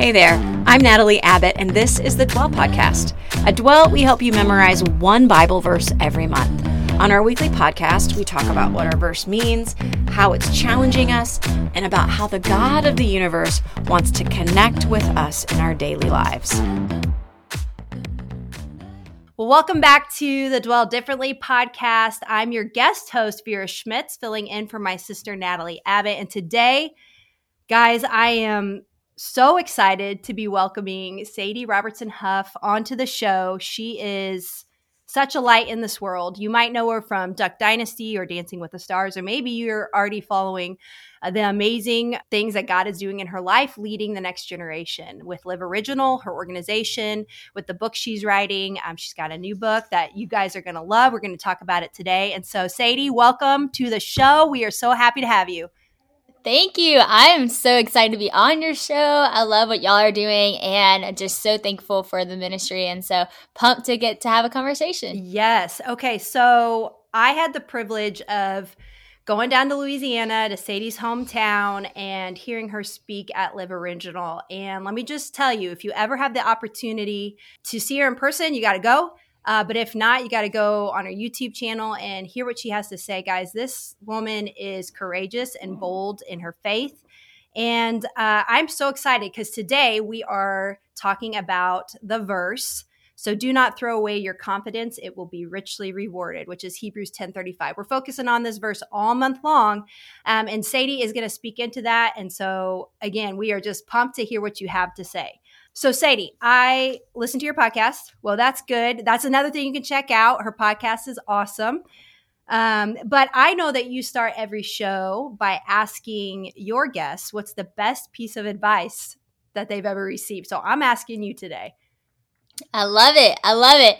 Hey there, I'm Natalie Abbott, and this is the Dwell Podcast. At Dwell, we help you memorize one Bible verse every month. On our weekly podcast, we talk about what our verse means, how it's challenging us, and about how the God of the universe wants to connect with us in our daily lives. Well, welcome back to the Dwell Differently podcast. I'm your guest host, Vera Schmitz, filling in for my sister, Natalie Abbott. And today, guys, I am so excited to be welcoming Sadie Robertson Huff onto the show. She is such a light in this world. You might know her from Duck Dynasty or Dancing with the Stars, or maybe you're already following uh, the amazing things that God is doing in her life, leading the next generation with Live Original, her organization, with the book she's writing. Um, she's got a new book that you guys are going to love. We're going to talk about it today. And so, Sadie, welcome to the show. We are so happy to have you. Thank you. I am so excited to be on your show. I love what y'all are doing and just so thankful for the ministry and so pumped to get to have a conversation. Yes. Okay. So I had the privilege of going down to Louisiana to Sadie's hometown and hearing her speak at Live Original. And let me just tell you if you ever have the opportunity to see her in person, you got to go. Uh, but if not, you got to go on her YouTube channel and hear what she has to say, guys. This woman is courageous and bold in her faith. And uh, I'm so excited because today we are talking about the verse. So do not throw away your confidence; it will be richly rewarded, which is Hebrews 10:35. We're focusing on this verse all month long, um, and Sadie is going to speak into that. And so again, we are just pumped to hear what you have to say. So, Sadie, I listened to your podcast. Well, that's good. That's another thing you can check out. Her podcast is awesome. Um, but I know that you start every show by asking your guests what's the best piece of advice that they've ever received. So, I'm asking you today. I love it. I love it.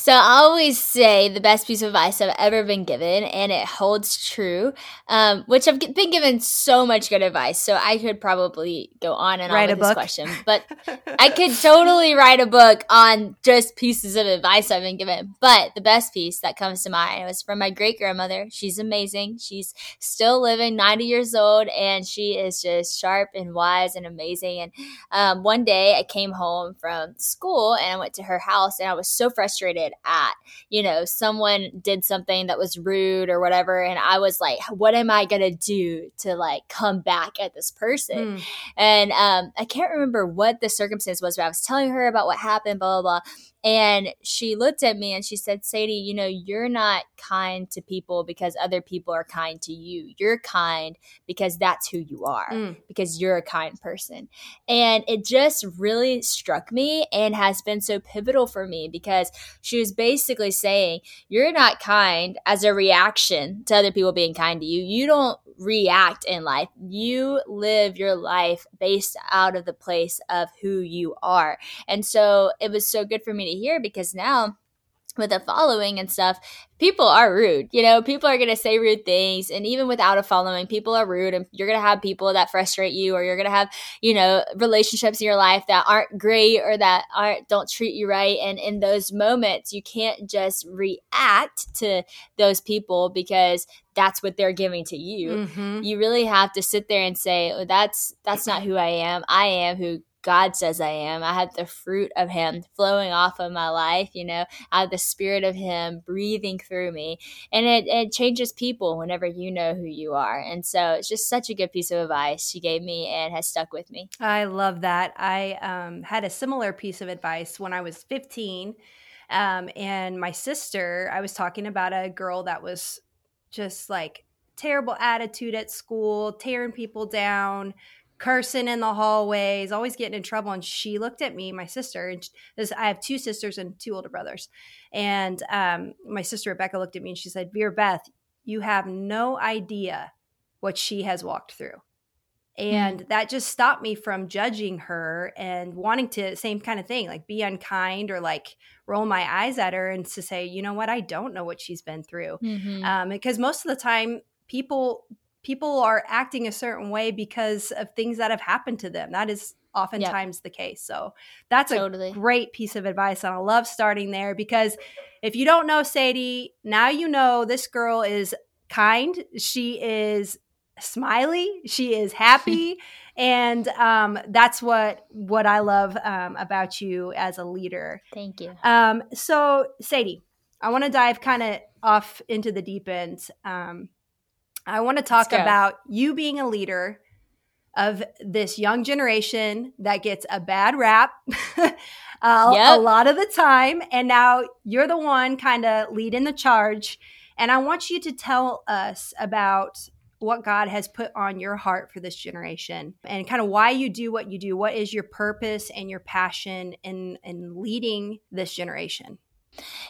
So I always say the best piece of advice I've ever been given, and it holds true. Um, which I've been given so much good advice, so I could probably go on and write on with this question, but I could totally write a book on just pieces of advice I've been given. But the best piece that comes to mind was from my great grandmother. She's amazing. She's still living, ninety years old, and she is just sharp and wise and amazing. And um, one day I came home from school and I went to her house, and I was so frustrated at. You know, someone did something that was rude or whatever, and I was like, what am I gonna do to like come back at this person? Mm. And um, I can't remember what the circumstance was, but I was telling her about what happened, blah blah blah. And she looked at me and she said, Sadie, you know, you're not kind to people because other people are kind to you. You're kind because that's who you are, mm. because you're a kind person. And it just really struck me and has been so pivotal for me because she was basically saying, You're not kind as a reaction to other people being kind to you. You don't react in life. You live your life based out of the place of who you are. And so it was so good for me to hear because now with a following and stuff, people are rude. You know, people are going to say rude things. And even without a following, people are rude. And you're going to have people that frustrate you, or you're going to have, you know, relationships in your life that aren't great or that aren't, don't treat you right. And in those moments, you can't just react to those people because that's what they're giving to you. Mm-hmm. You really have to sit there and say, oh, that's, that's not who I am. I am who God says I am. I have the fruit of Him flowing off of my life, you know, I have the spirit of Him breathing through me. And it, it changes people whenever you know who you are. And so it's just such a good piece of advice she gave me and has stuck with me. I love that. I um, had a similar piece of advice when I was 15. Um, and my sister, I was talking about a girl that was just like terrible attitude at school, tearing people down cursing in the hallways, always getting in trouble. And she looked at me, my sister, and this, I have two sisters and two older brothers. And um, my sister Rebecca looked at me and she said, Vera Beth, you have no idea what she has walked through. And mm. that just stopped me from judging her and wanting to, same kind of thing, like be unkind or like roll my eyes at her and to say, you know what, I don't know what she's been through. Mm-hmm. Um, because most of the time, people people are acting a certain way because of things that have happened to them. That is oftentimes yep. the case. So that's totally. a great piece of advice. And I love starting there because if you don't know Sadie, now you know this girl is kind. She is smiley. She is happy. and um, that's what what I love um, about you as a leader. Thank you. Um, so, Sadie, I want to dive kind of off into the deep end. Um, I want to talk about you being a leader of this young generation that gets a bad rap uh, yep. a lot of the time. And now you're the one kind of leading the charge. And I want you to tell us about what God has put on your heart for this generation and kind of why you do what you do. What is your purpose and your passion in, in leading this generation?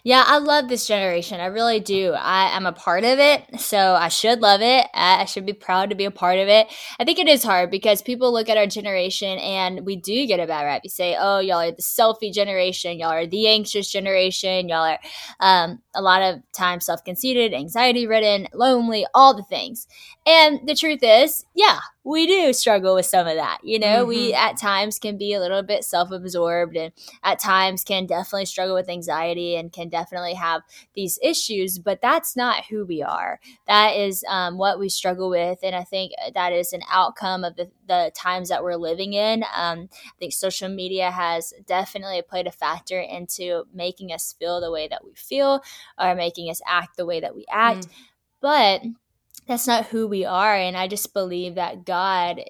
Yeah, I love this generation. I really do. I am a part of it, so I should love it. I should be proud to be a part of it. I think it is hard because people look at our generation and we do get a bad rap. You say, oh, y'all are the selfie generation, y'all are the anxious generation, y'all are um, a lot of times self conceited, anxiety ridden, lonely, all the things. And the truth is, yeah, we do struggle with some of that. You know, mm-hmm. we at times can be a little bit self absorbed and at times can definitely struggle with anxiety and can definitely have these issues, but that's not who we are. That is um, what we struggle with. And I think that is an outcome of the, the times that we're living in. Um, I think social media has definitely played a factor into making us feel the way that we feel or making us act the way that we act. Mm. But that's not who we are. And I just believe that God,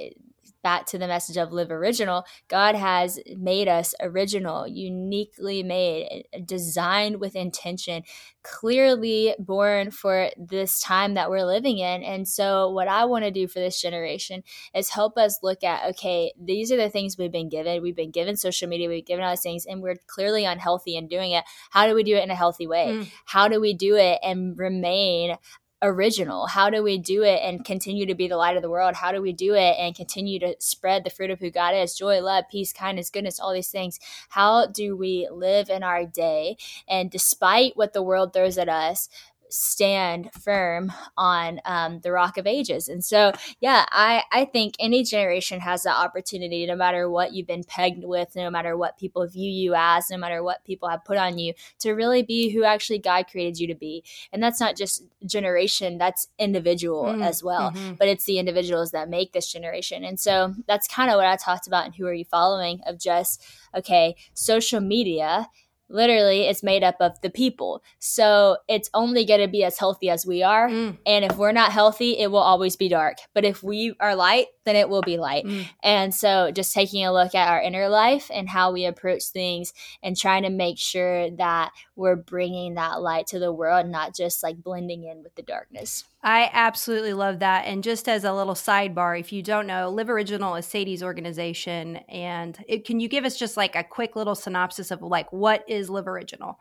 back to the message of live original, God has made us original, uniquely made, designed with intention, clearly born for this time that we're living in. And so, what I want to do for this generation is help us look at okay, these are the things we've been given. We've been given social media, we've given all these things, and we're clearly unhealthy in doing it. How do we do it in a healthy way? Mm. How do we do it and remain original? How do we do it and continue to be the light of the world? How do we do it and continue to spread the fruit of who God is joy, love, peace, kindness, goodness, all these things? How do we live in our day? And despite what the world throws at us, stand firm on um, the rock of ages and so yeah I, I think any generation has that opportunity no matter what you've been pegged with no matter what people view you as no matter what people have put on you to really be who actually god created you to be and that's not just generation that's individual mm-hmm. as well mm-hmm. but it's the individuals that make this generation and so that's kind of what i talked about and who are you following of just okay social media literally it's made up of the people. So it's only going to be as healthy as we are. Mm. And if we're not healthy, it will always be dark. But if we are light, then it will be light. Mm. And so just taking a look at our inner life and how we approach things and trying to make sure that we're bringing that light to the world, not just like blending in with the darkness. I absolutely love that. And just as a little sidebar, if you don't know, Live Original is Sadie's organization. And it, can you give us just like a quick little synopsis of like what is Live Original?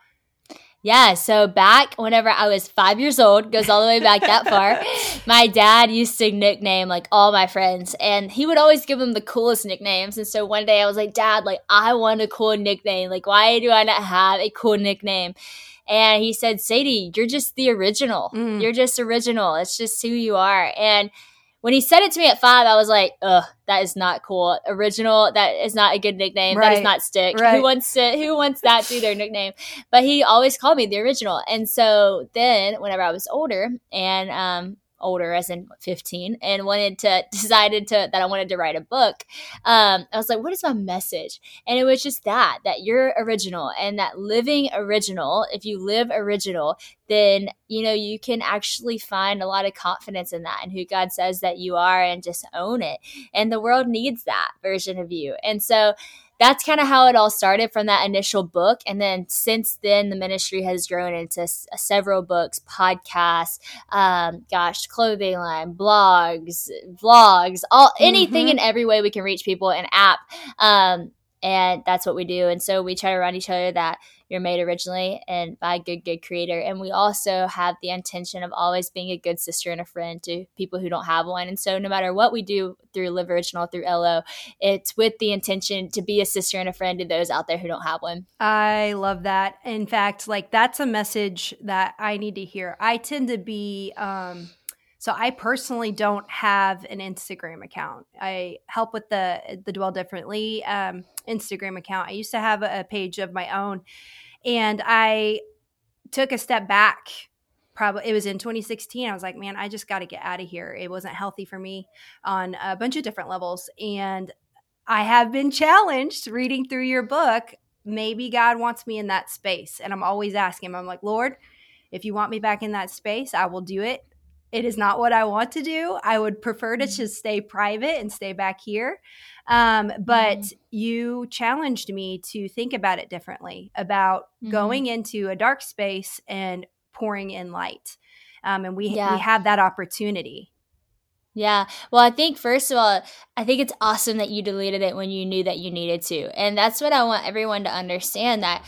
Yeah, so back whenever I was five years old, goes all the way back that far, my dad used to nickname like all my friends, and he would always give them the coolest nicknames. And so one day I was like, Dad, like, I want a cool nickname. Like, why do I not have a cool nickname? And he said, Sadie, you're just the original. Mm. You're just original. It's just who you are. And when he said it to me at five, I was like, ugh, that is not cool. Original, that is not a good nickname. Right. That does not stick. Right. Who wants to who wants that to be their nickname? But he always called me the original. And so then whenever I was older and um older as in 15 and wanted to decided to that i wanted to write a book. Um, i was like what is my message? And it was just that that you're original and that living original if you live original then you know you can actually find a lot of confidence in that and who god says that you are and just own it. And the world needs that version of you. And so that's kind of how it all started from that initial book. And then since then, the ministry has grown into s- several books, podcasts, um, gosh, clothing line, blogs, vlogs, all anything mm-hmm. and every way we can reach people, an app. Um, and that's what we do. And so we try to remind each other that you're made originally and by a good, good creator. And we also have the intention of always being a good sister and a friend to people who don't have one. And so no matter what we do through Live Original, through LO, it's with the intention to be a sister and a friend to those out there who don't have one. I love that. In fact, like that's a message that I need to hear. I tend to be, um, so I personally don't have an Instagram account. I help with the the Dwell Differently um, Instagram account. I used to have a page of my own, and I took a step back probably it was in 2016 i was like man i just got to get out of here it wasn't healthy for me on a bunch of different levels and i have been challenged reading through your book maybe god wants me in that space and i'm always asking him i'm like lord if you want me back in that space i will do it it is not what i want to do i would prefer to mm-hmm. just stay private and stay back here um, but mm-hmm. you challenged me to think about it differently about mm-hmm. going into a dark space and pouring in light. Um, and we, yeah. we have that opportunity. Yeah. Well, I think first of all, I think it's awesome that you deleted it when you knew that you needed to. And that's what I want everyone to understand that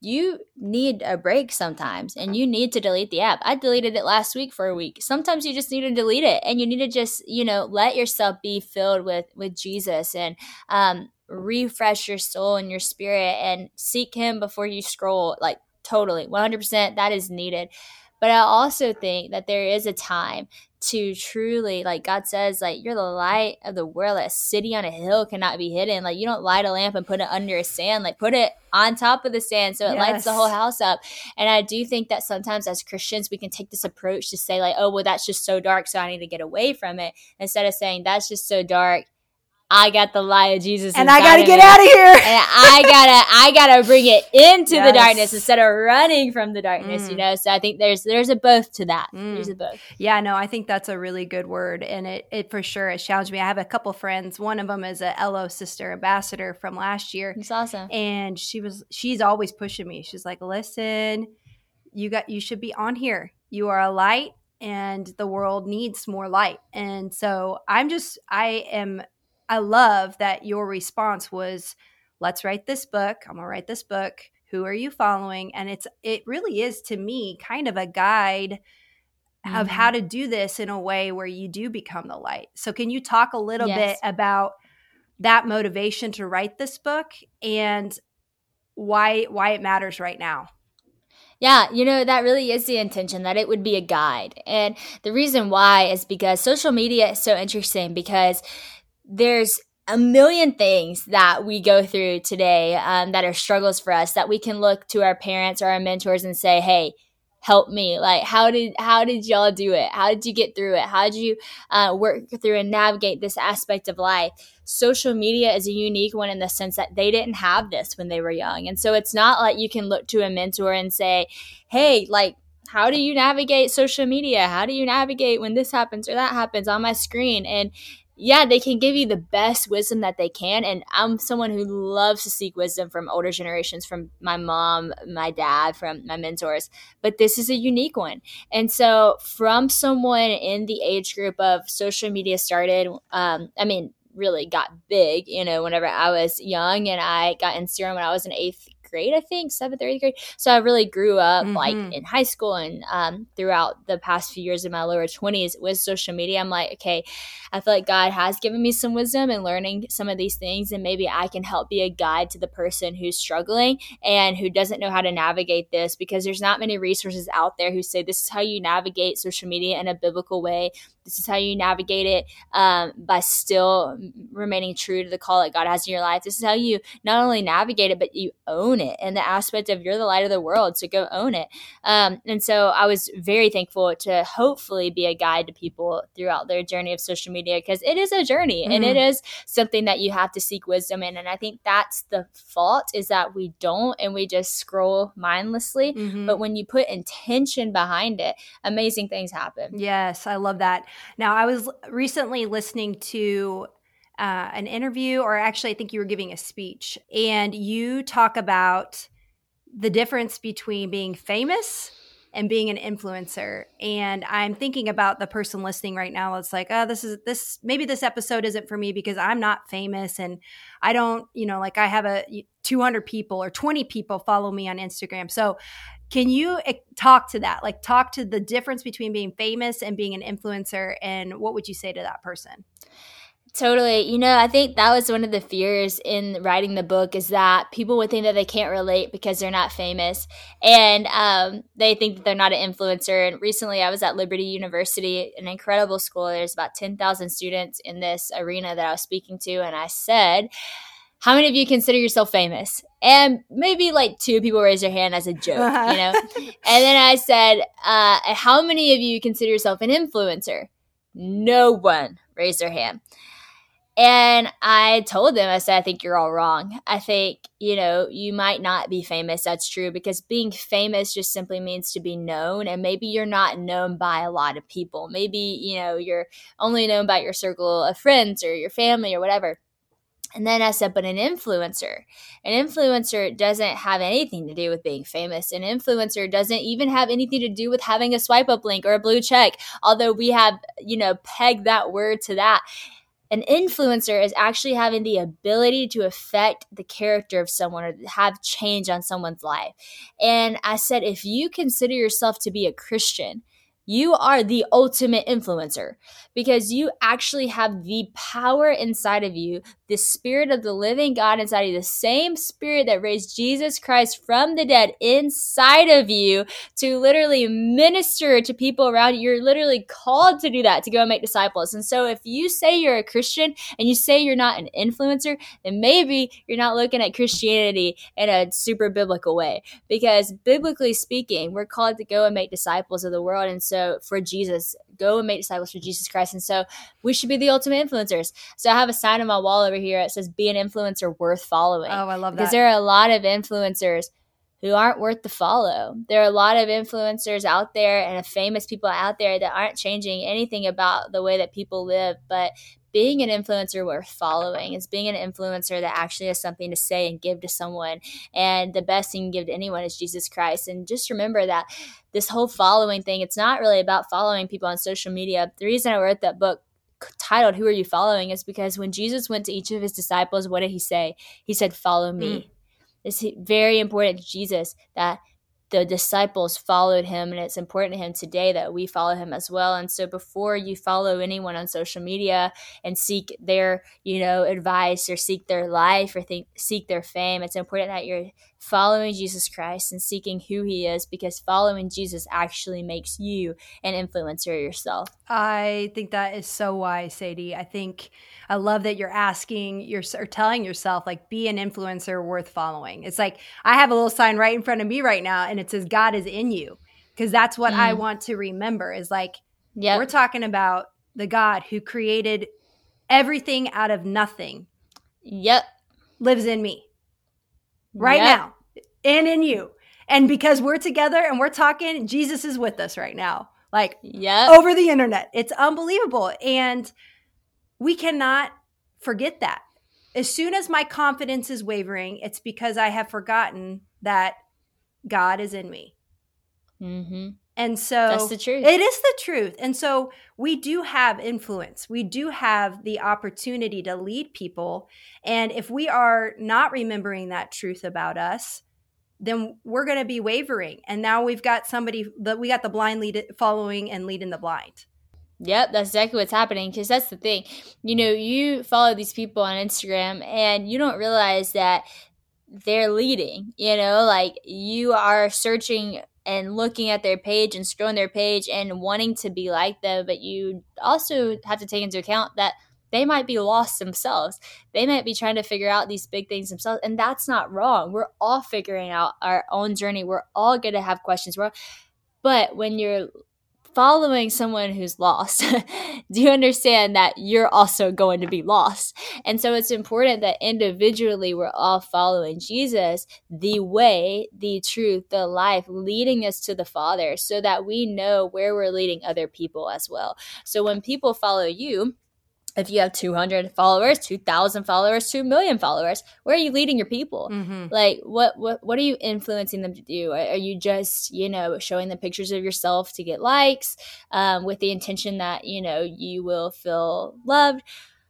you need a break sometimes and you need to delete the app. I deleted it last week for a week. Sometimes you just need to delete it and you need to just, you know, let yourself be filled with with Jesus and um refresh your soul and your spirit and seek him before you scroll like totally 100% that is needed but i also think that there is a time to truly like god says like you're the light of the world. A city on a hill cannot be hidden. Like you don't light a lamp and put it under a sand like put it on top of the sand so it yes. lights the whole house up. And i do think that sometimes as christians we can take this approach to say like oh well that's just so dark so i need to get away from it. Instead of saying that's just so dark I got the lie of Jesus, and I gotta get out of here. and I gotta, I gotta bring it into yes. the darkness instead of running from the darkness. Mm. You know, so I think there's there's a both to that. Mm. There's a both. Yeah, no, I think that's a really good word, and it it for sure has challenged me. I have a couple friends. One of them is a LO sister ambassador from last year. It's awesome, and she was she's always pushing me. She's like, "Listen, you got you should be on here. You are a light." And the world needs more light. And so I'm just, I am I love that your response was, let's write this book. I'm going to write this book. Who are you following? And it's, it really is to me kind of a guide mm-hmm. of how to do this in a way where you do become the light. So, can you talk a little yes. bit about that motivation to write this book and why why it matters right now? Yeah, you know, that really is the intention that it would be a guide. And the reason why is because social media is so interesting because there's a million things that we go through today um, that are struggles for us that we can look to our parents or our mentors and say, hey, help me. Like how did how did y'all do it? How did you get through it? How did you uh, work through and navigate this aspect of life? Social media is a unique one in the sense that they didn't have this when they were young. And so it's not like you can look to a mentor and say hey like how do you navigate social media? How do you navigate when this happens or that happens on my screen? And yeah, they can give you the best wisdom that they can. And I'm someone who loves to seek wisdom from older generations, from my mom, my dad, from my mentors. But this is a unique one. And so, from someone in the age group of social media started, um, I mean, really got big, you know, whenever I was young and I got Instagram when I was in eighth grade, I think, seventh or eighth grade. So I really grew up mm-hmm. like in high school and um, throughout the past few years in my lower 20s with social media. I'm like, okay, I feel like God has given me some wisdom and learning some of these things, and maybe I can help be a guide to the person who's struggling and who doesn't know how to navigate this because there's not many resources out there who say this is how you navigate social media in a biblical way. This is how you navigate it um, by still remaining true to the call that God has in your life. This is how you not only navigate it, but you own it and the aspect of you're the light of the world. So go own it. Um, and so I was very thankful to hopefully be a guide to people throughout their journey of social media because it is a journey mm-hmm. and it mm-hmm. something that you have to seek wisdom in. And I think that's the fault is that we don't and we just scroll mindlessly. Mm-hmm. But when you put intention behind it, amazing things happen. Yes, I love that. Now, I was recently listening to uh, an interview, or actually, I think you were giving a speech, and you talk about the difference between being famous and being an influencer. And I'm thinking about the person listening right now. It's like, oh, this is this, maybe this episode isn't for me because I'm not famous and I don't, you know, like I have a 200 people or 20 people follow me on Instagram. So can you eh, talk to that? Like, talk to the difference between being famous and being an influencer, and what would you say to that person? Totally. You know, I think that was one of the fears in writing the book is that people would think that they can't relate because they're not famous and um, they think that they're not an influencer. And recently I was at Liberty University, an incredible school. There's about 10,000 students in this arena that I was speaking to. And I said, how many of you consider yourself famous? And maybe like two people raised their hand as a joke, you know? and then I said, uh, how many of you consider yourself an influencer? No one raised their hand. And I told them, I said, I think you're all wrong. I think, you know, you might not be famous. That's true because being famous just simply means to be known. And maybe you're not known by a lot of people. Maybe, you know, you're only known by your circle of friends or your family or whatever. And then I said, but an influencer, an influencer doesn't have anything to do with being famous. An influencer doesn't even have anything to do with having a swipe up link or a blue check, although we have, you know, pegged that word to that. An influencer is actually having the ability to affect the character of someone or have change on someone's life. And I said, if you consider yourself to be a Christian, you are the ultimate influencer because you actually have the power inside of you, the spirit of the living God inside of you, the same spirit that raised Jesus Christ from the dead inside of you to literally minister to people around you. You're literally called to do that, to go and make disciples. And so if you say you're a Christian and you say you're not an influencer, then maybe you're not looking at Christianity in a super biblical way. Because biblically speaking, we're called to go and make disciples of the world. And so so for Jesus, go and make disciples for Jesus Christ. And so we should be the ultimate influencers. So I have a sign on my wall over here that says, be an influencer worth following. Oh, I love that. Because there are a lot of influencers who aren't worth the follow. There are a lot of influencers out there and famous people out there that aren't changing anything about the way that people live, but being an influencer worth following is being an influencer that actually has something to say and give to someone. And the best thing you can give to anyone is Jesus Christ. And just remember that this whole following thing, it's not really about following people on social media. The reason I wrote that book titled Who Are You Following is because when Jesus went to each of his disciples, what did he say? He said, Follow me. Mm. It's very important to Jesus that the disciples followed him and it's important to him today that we follow him as well. And so before you follow anyone on social media and seek their you know advice or seek their life or think, seek their fame it's important that you're following Jesus Christ and seeking who he is because following Jesus actually makes you an influencer yourself. I think that is so wise, Sadie. I think I love that you're asking your or telling yourself like be an influencer worth following. It's like I have a little sign right in front of me right now and it says God is in you because that's what mm. I want to remember is like yep. we're talking about the God who created everything out of nothing. Yep. Lives in me right yep. now and in you. And because we're together and we're talking, Jesus is with us right now. Like yeah, over the internet. It's unbelievable. And we cannot forget that. As soon as my confidence is wavering, it's because I have forgotten that God is in me. Mm-hmm. And so that's the truth. It is the truth. And so we do have influence. We do have the opportunity to lead people. And if we are not remembering that truth about us, then we're going to be wavering. And now we've got somebody that we got the blind lead following and leading the blind. Yep, that's exactly what's happening. Because that's the thing. You know, you follow these people on Instagram and you don't realize that they're leading. You know, like you are searching and looking at their page and scrolling their page and wanting to be like them, but you also have to take into account that they might be lost themselves. They might be trying to figure out these big things themselves, and that's not wrong. We're all figuring out our own journey. We're all going to have questions. We're, but when you're following someone who's lost, do you understand that you're also going to be lost? And so it's important that individually we're all following Jesus, the way, the truth, the life, leading us to the Father so that we know where we're leading other people as well. So when people follow you, if you have 200 followers 2000 followers 2 million followers where are you leading your people? Mm-hmm. like what, what what are you influencing them to do? Are, are, you just you know showing them pictures of yourself to get likes um, with the intention that you know you will feel loved?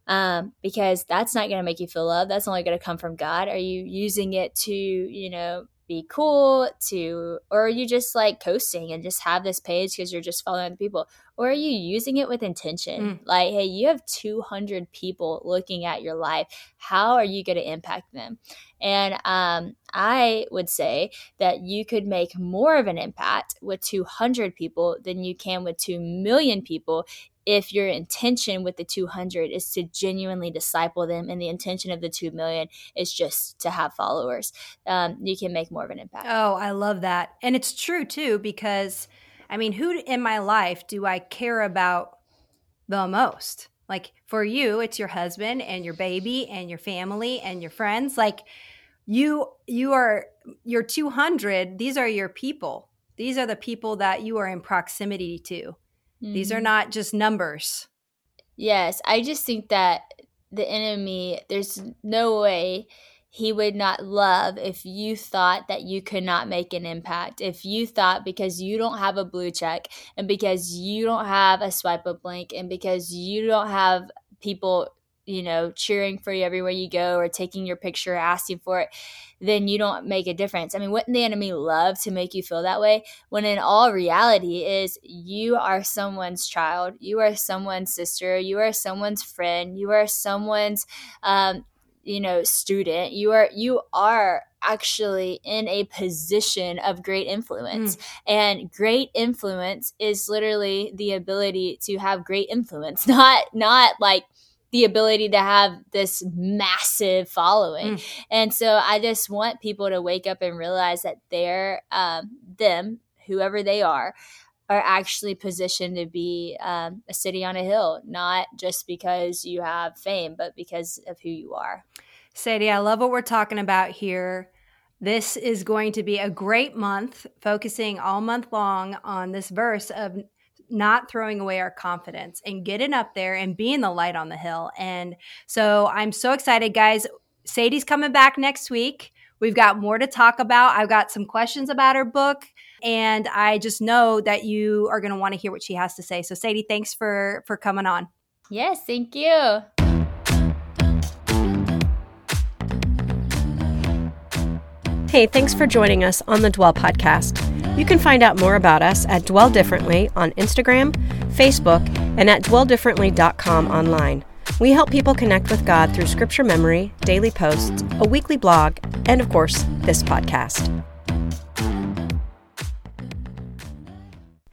Um, because that's not going to make you feel loved. That's only going to come from god. Are you using it to you know be cool to or are you just like coasting and just have this page because you're just following other people? Or are you using it with intention? Mm. like hey you have 200 people looking at your life. How are you going to impact them? And um, i would say that you could make more of an impact with 200 people than you can with 2 million people if your intention with the 200 is to genuinely disciple them and the intention of the 2 million is just to have followers, um, you can make more of an impact. Oh, I love that. And it's true too, because I mean, who in my life do I care about the most? Like for you, it's your husband and your baby and your family and your friends. Like you you are your 200, these are your people. These are the people that you are in proximity to. Mm-hmm. These are mm-hmm. not just numbers. Yes, I just think that the enemy there's no way he would not love if you thought that you could not make an impact. If you thought because you don't have a blue check and because you don't have a swipe up link and because you don't have people, you know, cheering for you everywhere you go or taking your picture, asking for it, then you don't make a difference. I mean, wouldn't the enemy love to make you feel that way? When in all reality is you are someone's child, you are someone's sister, you are someone's friend, you are someone's um, you know student you are you are actually in a position of great influence mm. and great influence is literally the ability to have great influence not not like the ability to have this massive following mm. and so i just want people to wake up and realize that they're um, them whoever they are are actually positioned to be um, a city on a hill, not just because you have fame, but because of who you are. Sadie, I love what we're talking about here. This is going to be a great month, focusing all month long on this verse of not throwing away our confidence and getting up there and being the light on the hill. And so I'm so excited, guys. Sadie's coming back next week. We've got more to talk about. I've got some questions about her book. And I just know that you are going to want to hear what she has to say. So Sadie, thanks for for coming on. Yes, thank you. Hey, thanks for joining us on the Dwell podcast. You can find out more about us at Dwell Differently on Instagram, Facebook, and at dwelldifferently.com online. We help people connect with God through scripture memory, daily posts, a weekly blog, and of course, this podcast.